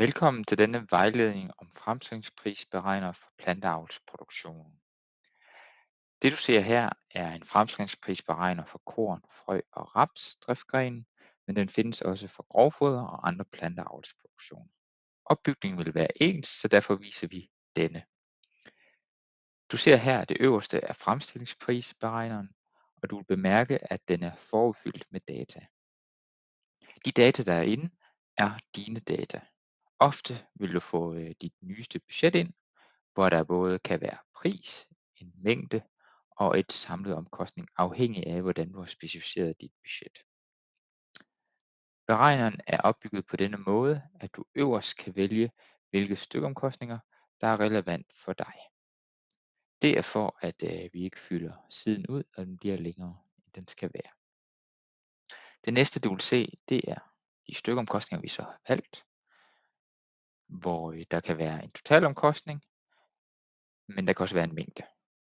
Velkommen til denne vejledning om fremstillingsprisberegner for planteavlsproduktionen. Det du ser her er en fremstillingsprisberegner for korn, frø og raps driftgrenen, men den findes også for grovfoder og andre planteavlsproduktioner. Opbygningen vil være ens, så derfor viser vi denne. Du ser her det øverste af fremstillingsprisberegneren, og du vil bemærke, at den er forudfyldt med data. De data, der er inde, er dine data. Ofte vil du få øh, dit nyeste budget ind, hvor der både kan være pris, en mængde og et samlet omkostning, afhængig af hvordan du har specificeret dit budget. Beregneren er opbygget på denne måde, at du øverst kan vælge, hvilke stykomkostninger, der er relevant for dig. Det er for, at øh, vi ikke fylder siden ud, og den bliver længere, end den skal være. Det næste, du vil se, det er de stykkeomkostninger, vi så har valgt hvor øh, der kan være en totalomkostning, men der kan også være en mængde.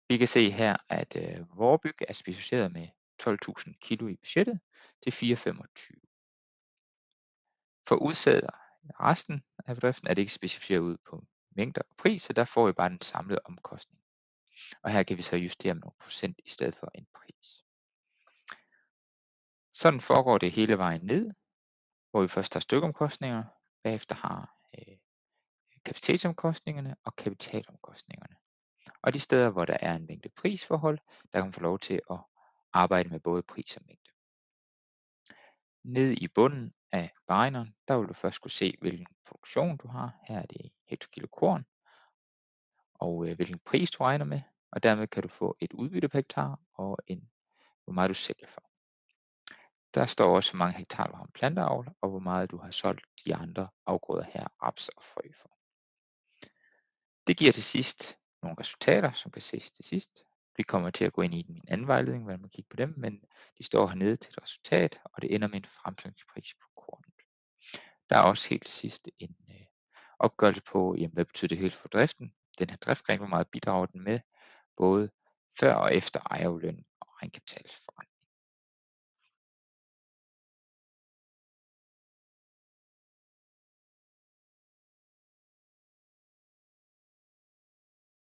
Vi kan se her, at øh, Vorbyg er specificeret med 12.000 kilo i budgettet til 4,25. For udsæder resten af bedriften er det ikke specificeret ud på mængder og pris, så der får vi bare den samlede omkostning. Og her kan vi så justere med nogle procent i stedet for en pris. Sådan foregår det hele vejen ned, hvor vi først har stykkeomkostninger, bagefter har øh, kapacitetsomkostningerne og kapitalomkostningerne. Og de steder, hvor der er en mængde prisforhold, der kan man få lov til at arbejde med både pris og mængde. Nede i bunden af beregneren, der vil du først kunne se, hvilken produktion du har. Her er det hektokilo korn, og øh, hvilken pris du regner med, og dermed kan du få et udbytte per hektar og en, hvor meget du sælger for. Der står også, hvor mange hektar du har om planteavl, og hvor meget du har solgt de andre afgrøder her, raps og frø for. Det giver til sidst nogle resultater, som kan ses til sidst. Vi kommer til at gå ind i min anden vejledning, hvordan man kigger på dem, men de står hernede til et resultat, og det ender med en fremstillingspris på kornet. Der er også helt til sidst en øh, opgørelse på, jamen, hvad betyder det helt for driften. Den her driftgren, hvor meget bidrager den med, både før og efter ejerløn og egenkapital